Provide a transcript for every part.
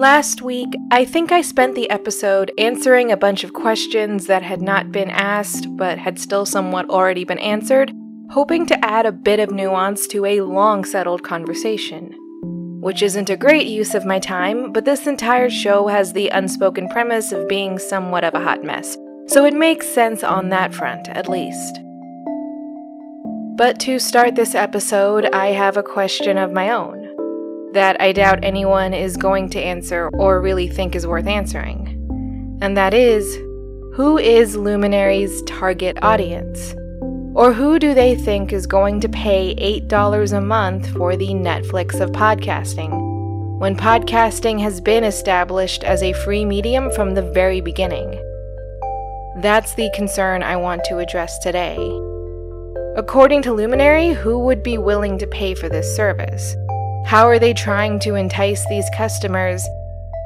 Last week, I think I spent the episode answering a bunch of questions that had not been asked but had still somewhat already been answered, hoping to add a bit of nuance to a long settled conversation. Which isn't a great use of my time, but this entire show has the unspoken premise of being somewhat of a hot mess, so it makes sense on that front, at least. But to start this episode, I have a question of my own that I doubt anyone is going to answer or really think is worth answering. And that is who is Luminary's target audience? Or who do they think is going to pay $8 a month for the Netflix of podcasting? When podcasting has been established as a free medium from the very beginning. That's the concern I want to address today. According to Luminary, who would be willing to pay for this service? How are they trying to entice these customers?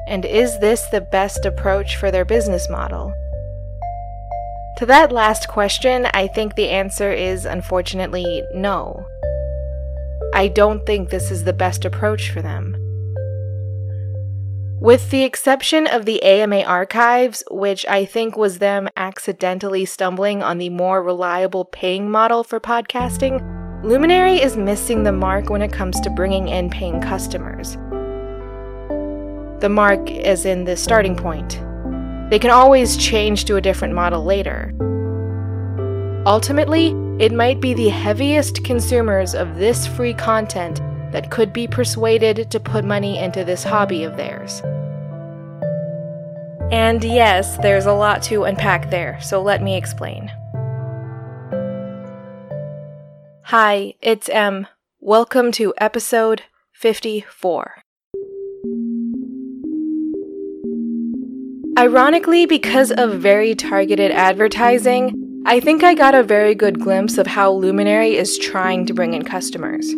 And is this the best approach for their business model? To that last question, I think the answer is unfortunately no. I don't think this is the best approach for them. With the exception of the AM archives, which I think was them accidentally stumbling on the more reliable paying model for podcasting, Luminary is missing the mark when it comes to bringing in paying customers. The mark is in the starting point. They can always change to a different model later. Ultimately, it might be the heaviest consumers of this free content that could be persuaded to put money into this hobby of theirs. And yes, there's a lot to unpack there, so let me explain. Hi, it's M. Welcome to episode 54. Ironically, because of very targeted advertising, I think I got a very good glimpse of how Luminary is trying to bring in customers.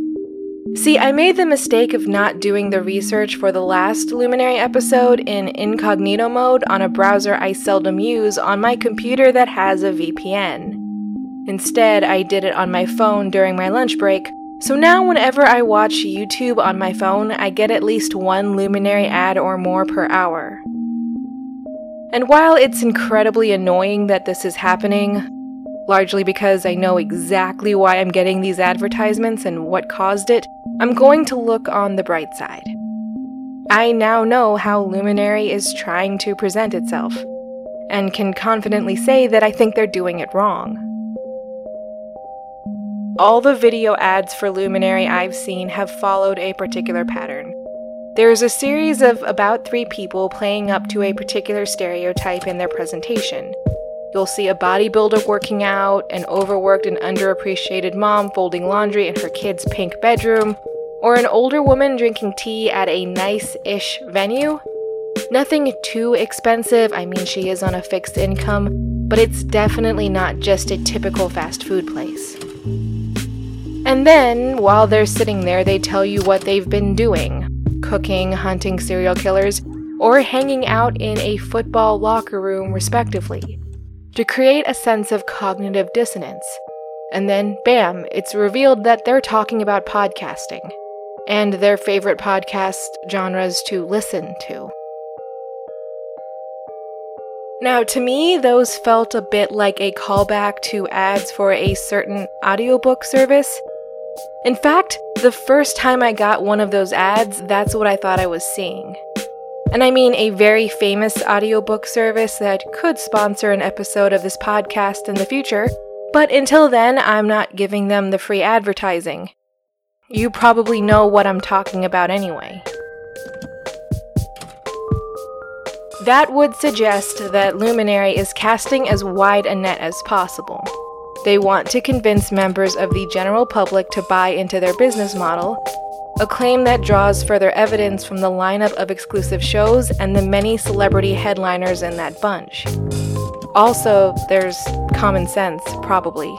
See, I made the mistake of not doing the research for the last Luminary episode in incognito mode on a browser I seldom use on my computer that has a VPN. Instead, I did it on my phone during my lunch break, so now whenever I watch YouTube on my phone, I get at least one Luminary ad or more per hour. And while it's incredibly annoying that this is happening, largely because I know exactly why I'm getting these advertisements and what caused it, I'm going to look on the bright side. I now know how Luminary is trying to present itself, and can confidently say that I think they're doing it wrong. All the video ads for Luminary I've seen have followed a particular pattern. There is a series of about three people playing up to a particular stereotype in their presentation. You'll see a bodybuilder working out, an overworked and underappreciated mom folding laundry in her kid's pink bedroom, or an older woman drinking tea at a nice ish venue. Nothing too expensive, I mean, she is on a fixed income, but it's definitely not just a typical fast food place. And then, while they're sitting there, they tell you what they've been doing cooking, hunting serial killers, or hanging out in a football locker room, respectively, to create a sense of cognitive dissonance. And then, bam, it's revealed that they're talking about podcasting and their favorite podcast genres to listen to. Now, to me, those felt a bit like a callback to ads for a certain audiobook service in fact, the first time I got one of those ads, that's what I thought I was seeing. And I mean a very famous audiobook service that could sponsor an episode of this podcast in the future, but until then, I'm not giving them the free advertising. You probably know what I'm talking about anyway. That would suggest that Luminary is casting as wide a net as possible. They want to convince members of the general public to buy into their business model, a claim that draws further evidence from the lineup of exclusive shows and the many celebrity headliners in that bunch. Also, there's common sense, probably.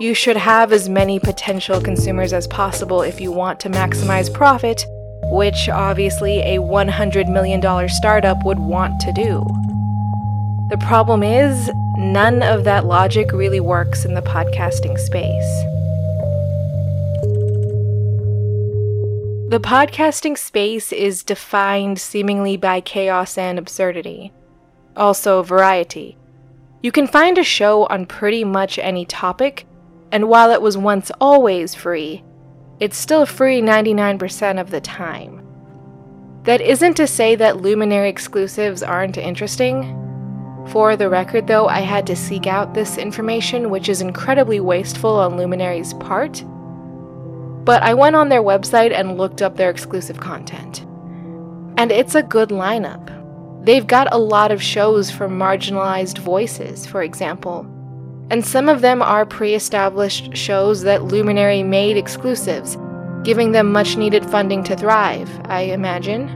You should have as many potential consumers as possible if you want to maximize profit, which obviously a $100 million startup would want to do. The problem is, none of that logic really works in the podcasting space. The podcasting space is defined seemingly by chaos and absurdity. Also, variety. You can find a show on pretty much any topic, and while it was once always free, it's still free 99% of the time. That isn't to say that Luminary exclusives aren't interesting. For the record, though, I had to seek out this information, which is incredibly wasteful on Luminary's part but I went on their website and looked up their exclusive content. And it's a good lineup. They've got a lot of shows from marginalized voices, for example. And some of them are pre established shows that Luminary made exclusives, giving them much needed funding to thrive, I imagine.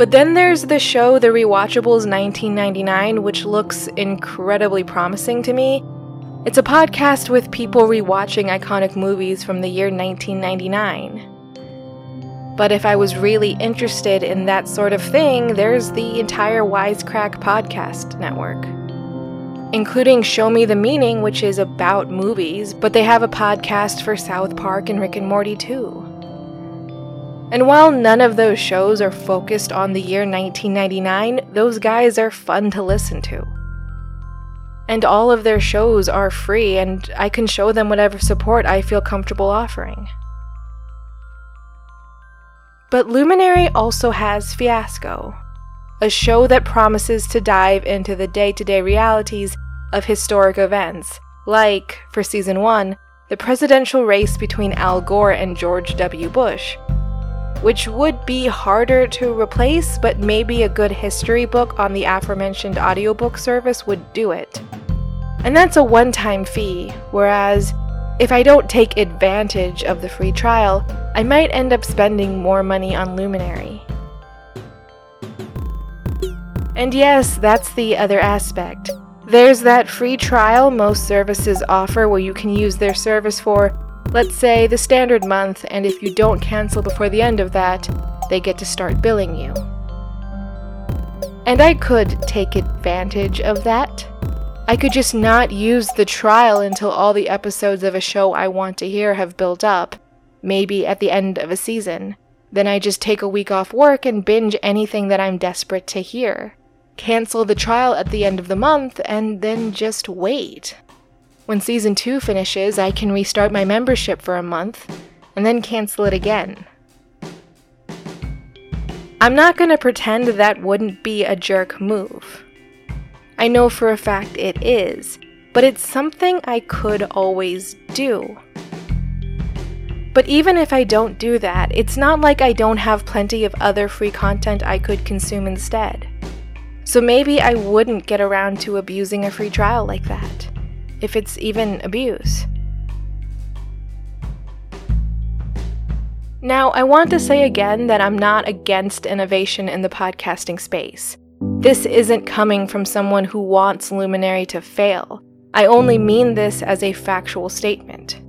But then there's the show The Rewatchables 1999, which looks incredibly promising to me it's a podcast with people rewatching iconic movies from the year 1999. But if I was really interested in that sort of thing, there's the entire Wisecrack podcast network. Including Show Me the Meaning, which is about movies, but they have a podcast for South Park and Rick and Morty too. And while none of those shows are focused on the year 1999, those guys are fun to listen to and all of their shows are free, and I can show them whatever support I feel comfortable offering. But Luminary also has Fiasco, a show that promises to dive into the day to day realities of historic events, like, for season 1, the presidential race between Al Gore and George W. Bush, which would be harder to replace, but maybe a good history book on the aforementioned audiobook service would do it. And that's a one time fee, whereas if I don't take advantage of the free trial, I might end up spending more money on Luminary. And yes, that's the other aspect. There's that free trial most services offer where you can use their service for, let's say, the standard month, and if you don't cancel before the end of that, they get to start billing you. And I could take advantage of that. I could just not use the trial until all the episodes of a show I want to hear have built up, maybe at the end of a season. Then I just take a week off work and binge anything that I'm desperate to hear. Cancel the trial at the end of the month and then just wait. When season 2 finishes, I can restart my membership for a month and then cancel it again. I'm not going to pretend that wouldn't be a jerk move. I know for a fact it is, but it's something I could always do. But even if I don't do that, it's not like I don't have plenty of other free content I could consume instead. So maybe I wouldn't get around to abusing a free trial like that, if it's even abuse. Now, I want to say again that I'm not against innovation in the podcasting space. This isn't coming from someone who wants Luminary to fail. I only mean this as a factual statement.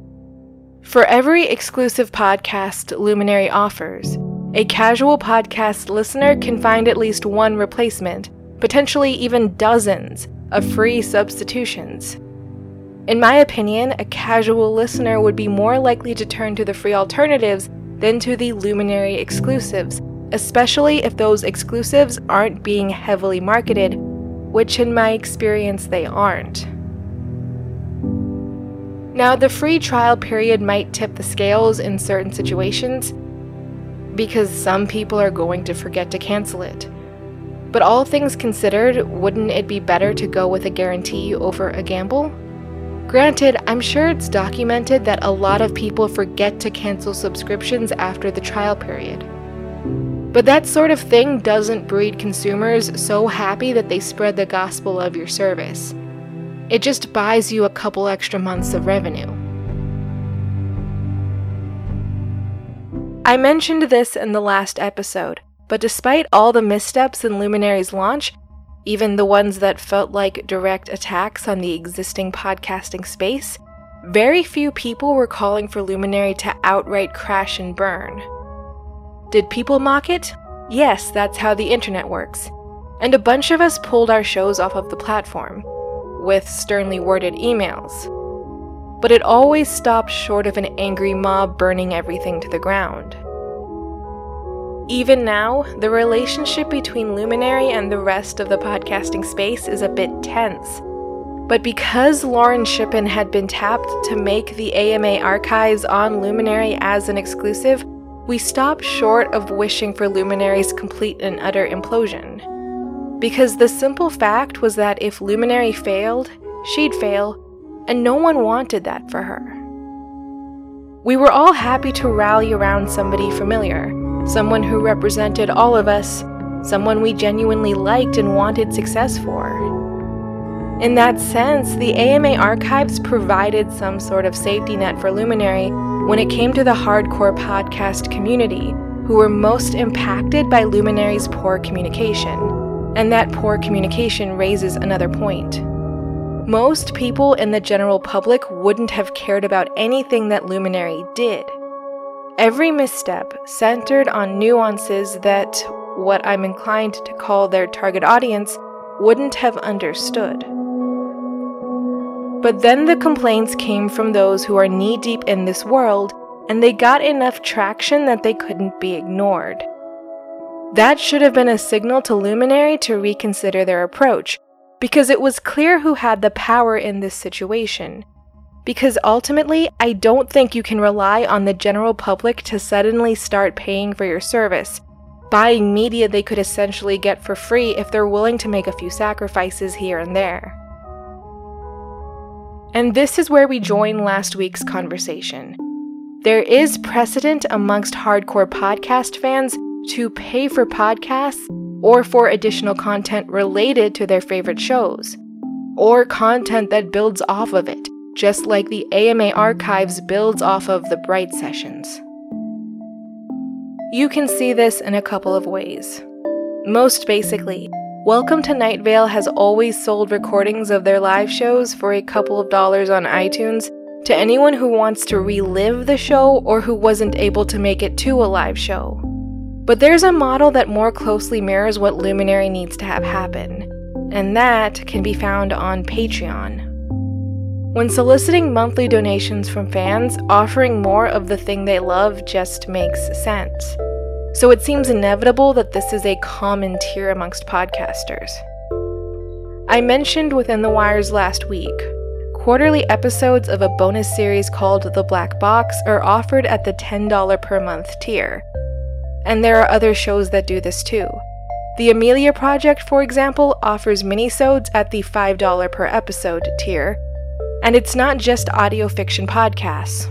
For every exclusive podcast Luminary offers, a casual podcast listener can find at least one replacement, potentially even dozens, of free substitutions. In my opinion, a casual listener would be more likely to turn to the free alternatives than to the Luminary exclusives especially if those exclusives aren't being heavily marketed, which in my experience they aren't. Now, the free trial period might tip the scales in certain situations because some people are going to forget to cancel it. But all things considered, wouldn't it be better to go with a guarantee over a gamble? Granted, I'm sure it's documented that a lot of people forget to cancel subscriptions after the trial period. But that sort of thing doesn't breed consumers so happy that they spread the gospel of your service. It just buys you a couple extra months of revenue. I mentioned this in the last episode, but despite all the missteps in Luminary's launch, even the ones that felt like direct attacks on the existing podcasting space, very few people were calling for Luminary to outright crash and burn. Did people mock it? Yes, that's how the internet works. And a bunch of us pulled our shows off of the platform, with sternly worded emails. but it always stopped short of an angry mob burning everything to the ground. Even now, the relationship between Luminary and the rest of the podcasting space is a bit tense. But because Lauren Shippen had been tapped to make the AM archives on Luminary as an exclusive, we stopped short of wishing for Luminary's complete and utter implosion. Because the simple fact was that if Luminary failed, she'd fail, and no one wanted that for her. We were all happy to rally around somebody familiar, someone who represented all of us, someone we genuinely liked and wanted success for. In that sense, the AM archives provided some sort of safety net for Luminary when it came to the hardcore podcast community, who were most impacted by Luminary's poor communication. And that poor communication raises another point. Most people in the general public wouldn't have cared about anything that Luminary did. Every misstep centered on nuances that what I'm inclined to call their target audience wouldn't have understood. But then the complaints came from those who are knee deep in this world, and they got enough traction that they couldn't be ignored. That should have been a signal to Luminary to reconsider their approach because it was clear who had the power in this situation. Because ultimately, I don't think you can rely on the general public to suddenly start paying for your service, buying media they could essentially get for free if they're willing to make a few sacrifices here and there. And this is where we join last week's conversation. There is precedent amongst hardcore podcast fans to pay for podcasts or for additional content related to their favorite shows, or content that builds off of it, just like the AM archives builds off of the Bright sessions. You can see this in a couple of ways. Most basically, Welcome to Night Vale has always sold recordings of their live shows for a couple of dollars on iTunes to anyone who wants to relive the show or who wasn't able to make it to a live show. But there's a model that more closely mirrors what Luminary needs to have happen, and that can be found on Patreon. When soliciting monthly donations from fans, offering more of the thing they love just makes sense. So it seems inevitable that this is a common tier amongst podcasters. I mentioned within the wires last week, quarterly episodes of a bonus series called The Black Box are offered at the $10 per month tier, and there are other shows that do this too. The Amelia Project, for example, offers minisodes at the $5 per episode tier, and it's not just audio fiction podcasts.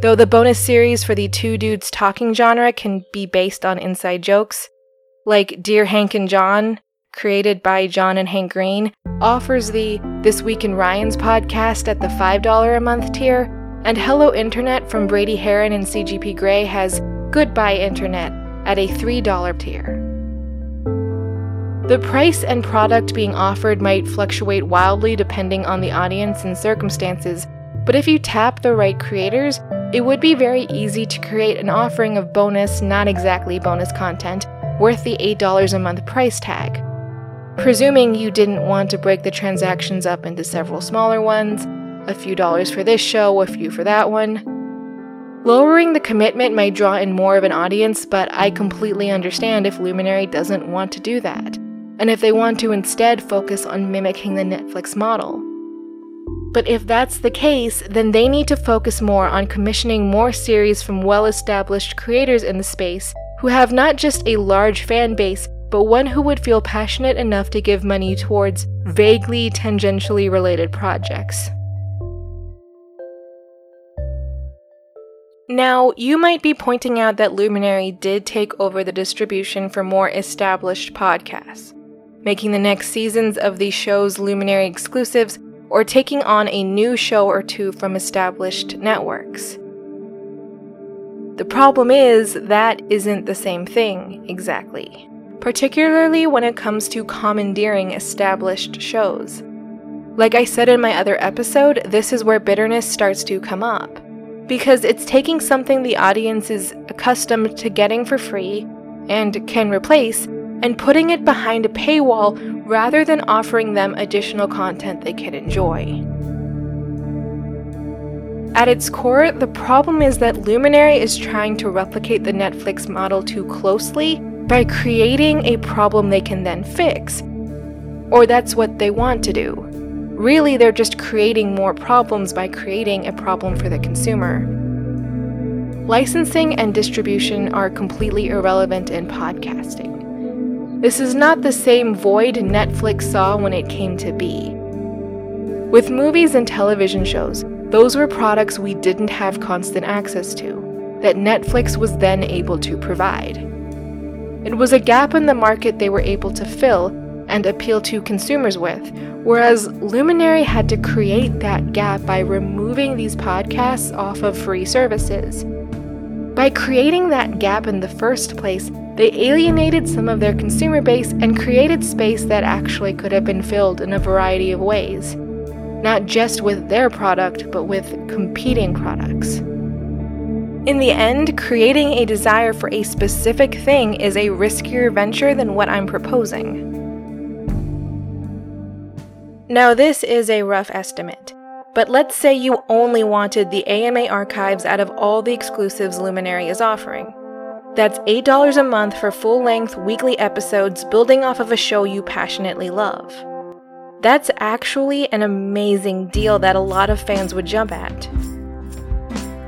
Though the bonus series for the two dudes talking genre can be based on inside jokes, like Dear Hank and John, created by John and Hank Green, offers the This Week in Ryan's podcast at the $5 a month tier, and Hello Internet from Brady Haran and CGP Grey has Goodbye Internet at a $3 tier. The price and product being offered might fluctuate wildly depending on the audience and circumstances, but if you tap the right creators, it would be very easy to create an offering of bonus, not exactly bonus content, worth the $8 a month price tag. Presuming you didn't want to break the transactions up into several smaller ones, a few dollars for this show, a few for that one, Lowering the commitment might draw in more of an audience, but I completely understand if Luminary doesn't want to do that, and if they want to instead focus on mimicking the Netflix model. But if that's the case, then they need to focus more on commissioning more series from well established creators in the space who have not just a large fan base, but one who would feel passionate enough to give money towards vaguely tangentially related projects. Now, you might be pointing out that Luminary did take over the distribution for more established podcasts, making the next seasons of these shows Luminary exclusives or taking on a new show or two from established networks. The problem is that isn't the same thing exactly, particularly when it comes to commandeering established shows. Like I said in my other episode, this is where bitterness starts to come up because it's taking something the audience is accustomed to getting for free and can replace and putting it behind a paywall rather than offering them additional content they can enjoy. At its core, the problem is that Luminary is trying to replicate the Netflix model too closely by creating a problem they can then fix. Or that's what they want to do. Really, they're just creating more problems by creating a problem for the consumer. Licensing and distribution are completely irrelevant in podcasting. This is not the same void Netflix saw when it came to be. With movies and television shows, those were products we didn't have constant access to, that Netflix was then able to provide. It was a gap in the market they were able to fill and appeal to consumers with, whereas Luminary had to create that gap by removing these podcasts off of free services. By creating that gap in the first place, they alienated some of their consumer base and created space that actually could have been filled in a variety of ways not just with their product, but with competing products. In the end, creating a desire for a specific thing is a riskier venture than what I'm proposing. Now, this is a rough estimate, but let's say you only wanted the AM archives out of all the exclusives Luminary is offering. That's $8 a month for full length weekly episodes building off of a show you passionately love. That's actually an amazing deal that a lot of fans would jump at.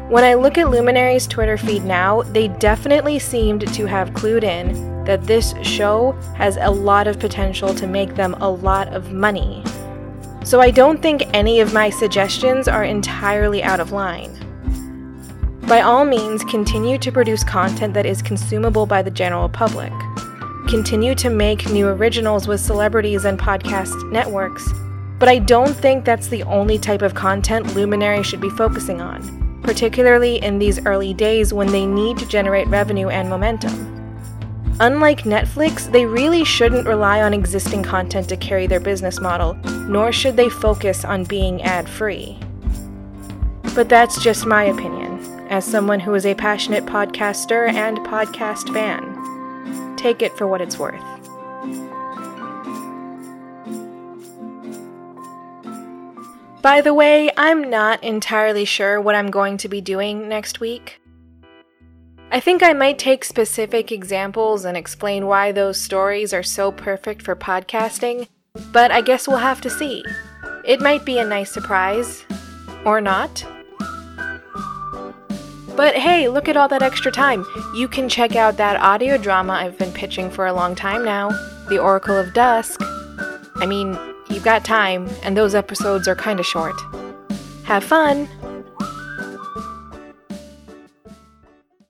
When I look at Luminary's Twitter feed now, they definitely seemed to have clued in that this show has a lot of potential to make them a lot of money. So I don't think any of my suggestions are entirely out of line. By all means, continue to produce content that is consumable by the general public continue to make new originals with celebrities and podcast networks, but I don't think that's the only type of content Luminary should be focusing on, particularly in these early days when they need to generate revenue and momentum. Unlike Netflix, they really shouldn't rely on existing content to carry their business model, nor should they focus on being ad free. But that's just my opinion, as someone who is a passionate podcaster and podcast fan. Take it for what it's worth. By the way, I'm not entirely sure what I'm going to be doing next week. I think I might take specific examples and explain why those stories are so perfect for podcasting, but I guess we'll have to see. It might be a nice surprise. Or not. But hey, look at all that extra time. You can check out that audio drama I've been pitching for a long time now The Oracle of Dusk. I mean, you've got time, and those episodes are kinda short. Have fun!